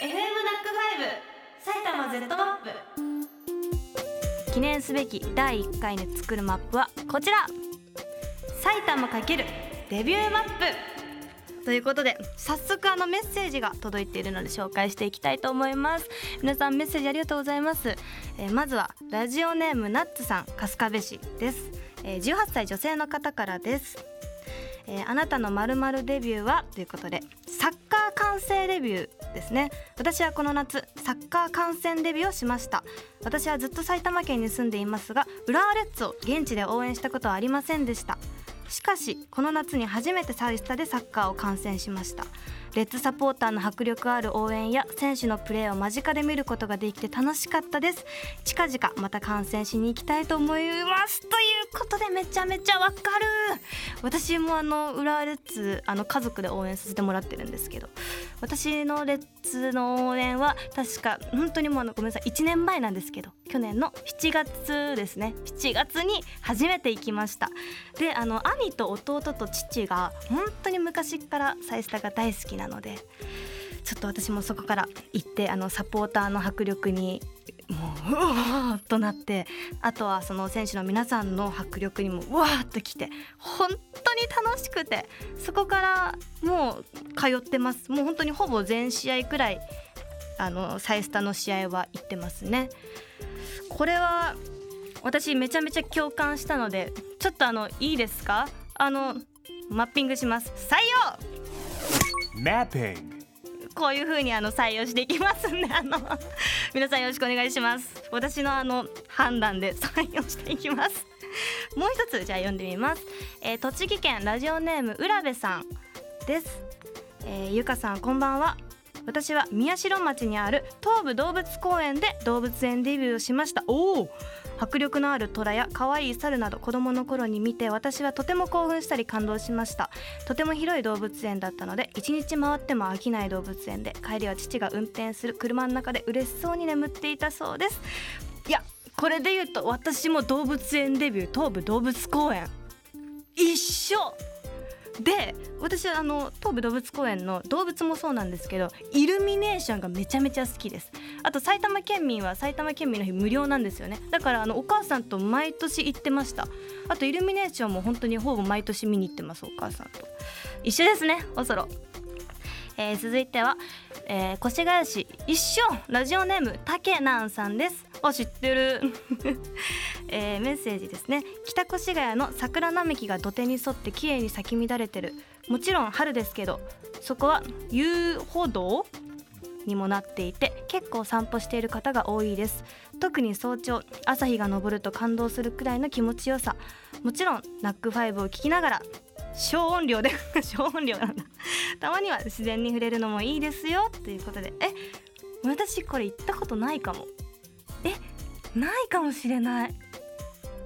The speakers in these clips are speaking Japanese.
FM ナックファイブ埼玉 Z マップ。記念すべき第1回に作るマップはこちら。埼玉×デビューマップ。ということで早速あのメッセージが届いているので紹介していきたいと思います。皆さんメッセージありがとうございます、えー、まずはラジオネームナッツさん春日部市です、えー、18歳女性の方からです。えー、あなたのまるまるデビューは？ということでサッカー観戦デビューですね。私はこの夏サッカー観戦デビューをしました。私はずっと埼玉県に住んでいますが浦和レッズを現地で応援したことはありませんでした。しかしこの夏に初めてサイスタでサッカーを観戦しました。レッツサポーターの迫力ある応援や選手のプレーを間近で見ることができて楽しかったです。近々また観戦しに行きたいと思います。ということでめちゃめちゃわかる。私もあの浦和レッズあの家族で応援させてもらってるんですけど私のレッツの応援は確か本当にもうあのごめんなさい1年前なんですけど去年の7月ですね。7月に初めて行きました。であの兄と弟と父が本当に昔からサイスタが大好きなのでちょっと私もそこから行ってあのサポーターの迫力にもううわーっとなってあとはその選手の皆さんの迫力にもうわーっときて本当に楽しくてそこからもう通ってます。もう本当にほぼ全試合くらいあのサイスタの試合は行ってますね。これは私めちゃめちゃ共感したのでちょっとあのいいですか？あのマッピングします。採用！こういう風にあの採用していきますんで あの皆さんよろしくお願いします。私のあの判断で採用していきます。もう一つじゃあ読んでみます、えー、栃木県ラジオネーム浦部さんです、えー、ゆかさんこんばんは。私は宮代町にある東武動物公園で動物園デビューをしました。おお。迫力のある虎や可愛い猿など子供の頃に見て私はとても興奮したり感動しました。とても広い動物園だったので一日回っても飽きない動物園で帰りは父が運転する車の中で嬉しそうに眠っていたそうです。いやこれで言うと私も動物園デビュー東武動物公園。一緒で私はあの東武動物公園の動物もそうなんですけどイルミネーションがめちゃめちゃ好きです。あと埼玉県民は埼玉県民の日無料なんですよね。だからあのお母さんと毎年行ってました。あとイルミネーションも本当にほぼ毎年見に行ってますお母さんと。一緒ですねおそろ。えー、続いては、えー、越谷市一緒ラジオネームたけなんさんです。あ知ってる、えー、メッセージですね。北越谷の桜並木が土手に沿って綺麗に咲き乱れてる。もちろん春ですけどそこは遊歩道にもなっていて結構散歩している方が多いです。特に早朝朝日が昇ると感動するくらいの気持ちよさ。もちろんナックファイブを聞きながら小音量で 小音量なんだ。たまには自然に触れるのもいいですよ。ということでえ私これ行ったことないかも。えないかもしれない。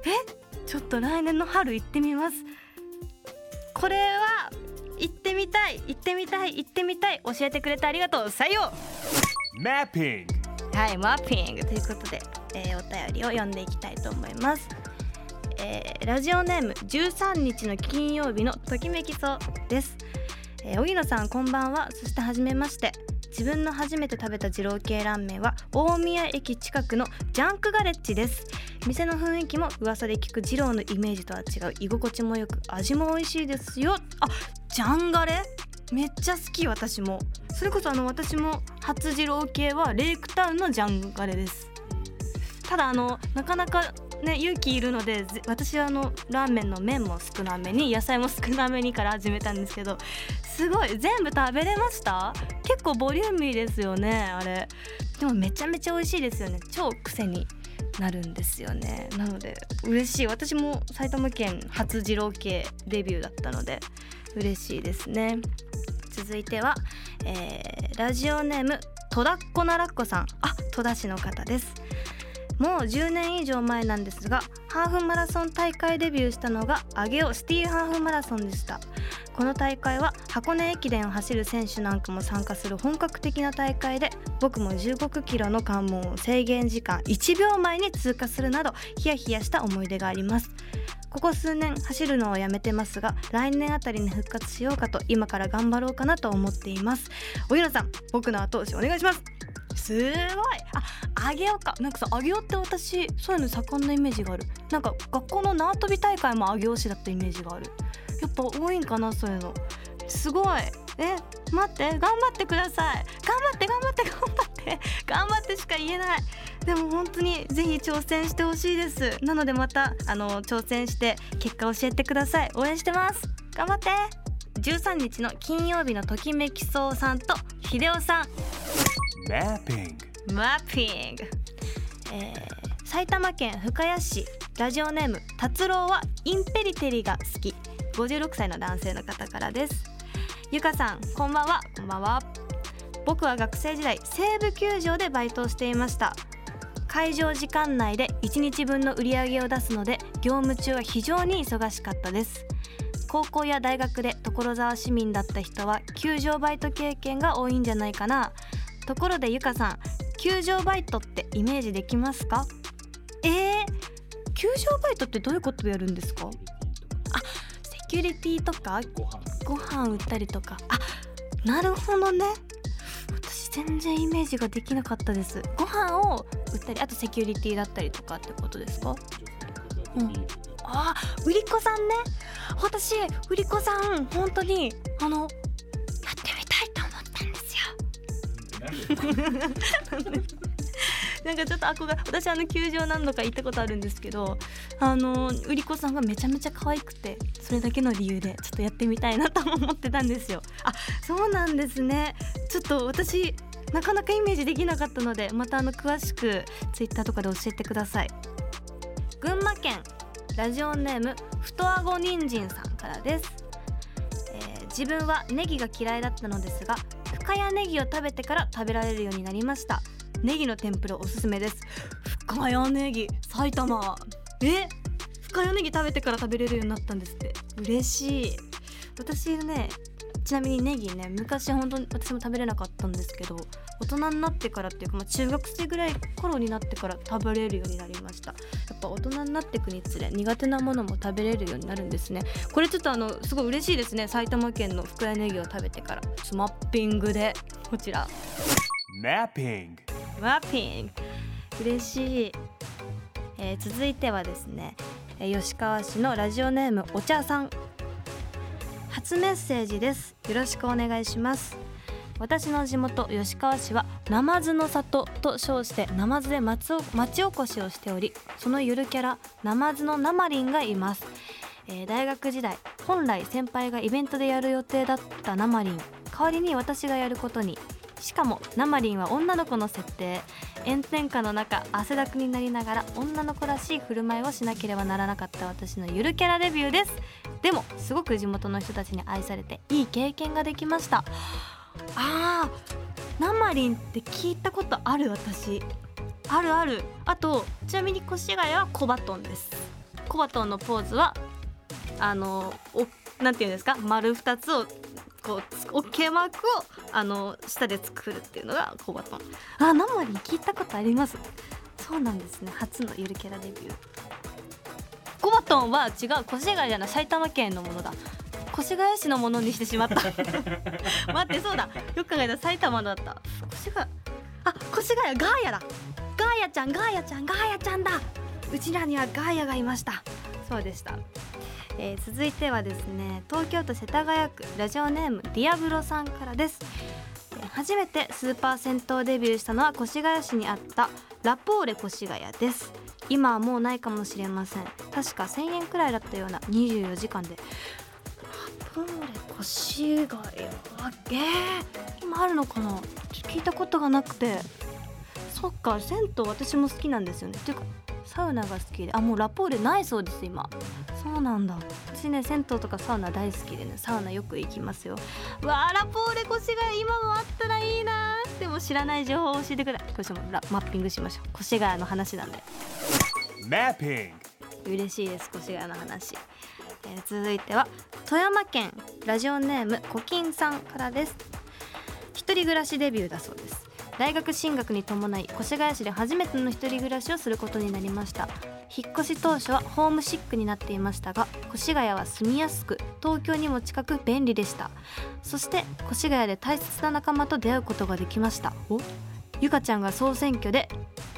えちょっと来年の春行ってみます。これは行ってみたい行ってみたい行ってみたい教えてくれてありがとう。採用マッピングはいマッピングということで、えー、お便りを読んでいきたいと思います。えー、ラジオネーム13日の金曜日のときめきそうです、えー、荻野さんこんばんは。そしてはじめまして自分の初めて食べた二郎系ラーメンは大宮駅近くのジャンクガレッジです。店の雰囲気も噂で聞く二郎のイメージとは違う。居心地もよく味も美味しいですよ。あジャンガレ？めっちゃ好き私も。それこそあの私も初二郎系はレイクタウンのジャンガレです。ただあのなかなかね勇気いるので私はあのラーメンの麺も少なめに野菜も少なめにから始めたんですけどすごい全部食べれました？結構ボリューミーですよねあれ。でもめちゃめちゃ美味しいですよね。超癖になるんですよね。なので嬉しい。私も埼玉県初二郎系デビューだったので嬉しいですね。続いては、えー、ラジオネーム戸田っ子ならっこさん。あ戸田市の方です。もう10年以上前なんですがハーフマラソン大会デビューしたのが上尾シティハーフマラソンでした。この大会は箱根駅伝を走る選手なんかも参加する本格的な大会で僕も15キロの関門を制限時間1秒前に通過するなどヒヤヒヤした思い出があります。ここ数年走るのをやめてますが来年あたりに復活しようかと今から頑張ろうかなと思っています。おゆらさん僕の後押しお願いします。すごい。ああげようか。なんかさあげようって私そういうの盛んなイメージがある。なんか学校の縄跳び大会もあげよしだったイメージがある。やっぱ多いんかなそういうの。すごい。え待って頑張ってください。頑張って頑張って頑張って。頑張ってしか言えない。でも本当にぜひ挑戦してほしいです。なのでまたあの挑戦して結果教えてください。応援してます。頑張って。13日の金曜日のときめきそうさんと秀夫さん。Mapping. マッピング、えー、埼玉県深谷市。ラジオネーム達郎はインペリテリが好き。56歳の男性の方からです。ゆかさんこんばんは。こんばんは。僕は学生時代西武球場でバイトをしていました。会場時間内で1日分の売り上げを出すので業務中は非常に忙しかったです。高校や大学で所沢市民だった人は球場バイト経験が多いんじゃないかな。ところでゆかさん球場バイトってイメージできますか？えー、球場バイトってどういうことやるんですか？あセキュリティとかご飯。売ったりとか。あなるほどね。私全然イメージができなかったです。ご飯を売ったりあとセキュリティだったりとかってことですか？うん。あ売り子さんね。私売り子さん本当にあの なんかちょっと憧れ私あの球場何度か行ったことあるんですけどあの売り子さんがめちゃめちゃ可愛くてそれだけの理由でちょっとやってみたいなと思ってたんですよ。あそうなんですね。ちょっと私なかなかイメージできなかったのでまたあの詳しくツイッターとかで教えてください。群馬県ラジオネーム太あご人参さんからです、えー自分はネギが嫌いだったのですが深谷ネギを食べてから食べられるようになりました。ネギの天ぷらおすすめです。深谷ネギ埼玉。え？深谷ネギ食べてから食べれるようになったんですって。嬉しい。私ねちなみにネギね昔本当に私も食べれなかったんですけど大人になってからっていうか、まあ、中学生ぐらい頃になってから食べれるようになりました。やっぱ大人になっていくにつれ苦手なものも食べれるようになるんですね。これちょっとあのすごい嬉しいですね。埼玉県の深谷ネギを食べてから。スマッピングでこちら。Mapping. マッピング嬉しい、えー続いてはですね、えー吉川市のラジオネームお茶さん初メッセージです。よろしくお願いします。私の地元吉川市はナマズの里と称してナマズで町お町おこしをしておりそのゆるキャラナマズのナマリンがいます、えー大学時代本来先輩がイベントでやる予定だったナマリン。代わりに私がやることに。しかもナマリンは女の子の設定炎天下の中汗だくになりながら女の子らしい振る舞いをしなければならなかった私のゆるキャラデビューです。でもすごく地元の人たちに愛されていい経験ができました。あーナマリンって聞いたことある私。あるある。あとちなみに越谷はコバトンです。コバトンのポーズはあのおなんていうんですか？丸二つをこうつ OK マークをあの下で作るっていうのがコバトン。あナマリン聞いたことあります。そうなんですね。初のゆるキャラデビュー。コバトンは違う越谷じゃない埼玉県のものだ。越谷市のものにしてしまった。待ってそうだ。よく考えたら埼玉だった。越谷あ越谷ガーヤだ。ガーヤちゃんガーヤちゃんガーヤちゃんだ。うちらにはガーヤがいました。そうでしたえー続いてはですね東京都世田谷区ラジオネームディアブロさんからです、えー初めてスーパー銭湯デビューしたのは越谷市にあったラポーレ越谷です。今はもうないかもしれません。確か1000円くらいだったような24時間で。ラポーレ越谷あえー、今あるのかな？ちょっと聞いたことがなくて。そっか銭湯私も好きなんですよね。ていうかサウナが好きで。あもうラポーレないそうです今。そうなんだ。私ね銭湯とかサウナ大好きでね。サウナよく行きますよ。うわーラポーレ越谷今もあったらいいなでも知らない情報を教えてくださいこれちょっとラマッピングしましょう。越谷の話なんで。Mapping. 嬉しいです越谷の話、えー続いては富山県。ラジオネームコキンさんからです。一人暮らしデビューだそうです大学進学に伴い越谷市で初めての一人暮らしをすることになりました。引っ越し当初はホームシックになっていましたが越谷は住みやすく東京にも近く便利でした。そして越谷で大切な仲間と出会うことができました。お？ゆかちゃんが総選挙で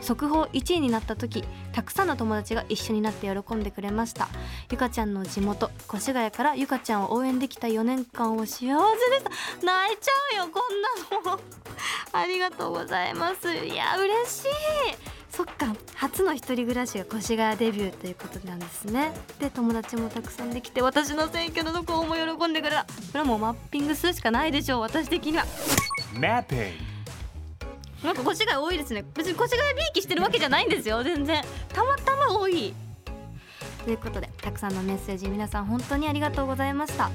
速報1位になった時たくさんの友達が一緒になって喜んでくれました。ゆかちゃんの地元越谷からゆかちゃんを応援できた4年間を幸せでした泣いちゃうよこんなの。ありがとうございます。いや嬉しい。そっか初の一人暮らしが越谷デビューということなんですね。で友達もたくさんできて私の選挙のとこも喜んでくれた。これはもうマッピングするしかないでしょう私的には。Mapping. なんか越谷多いですね。別に越谷びいきしてるわけじゃないんですよ。全然。たまたま多い。ということでたくさんのメッセージ皆さん本当にありがとうございました。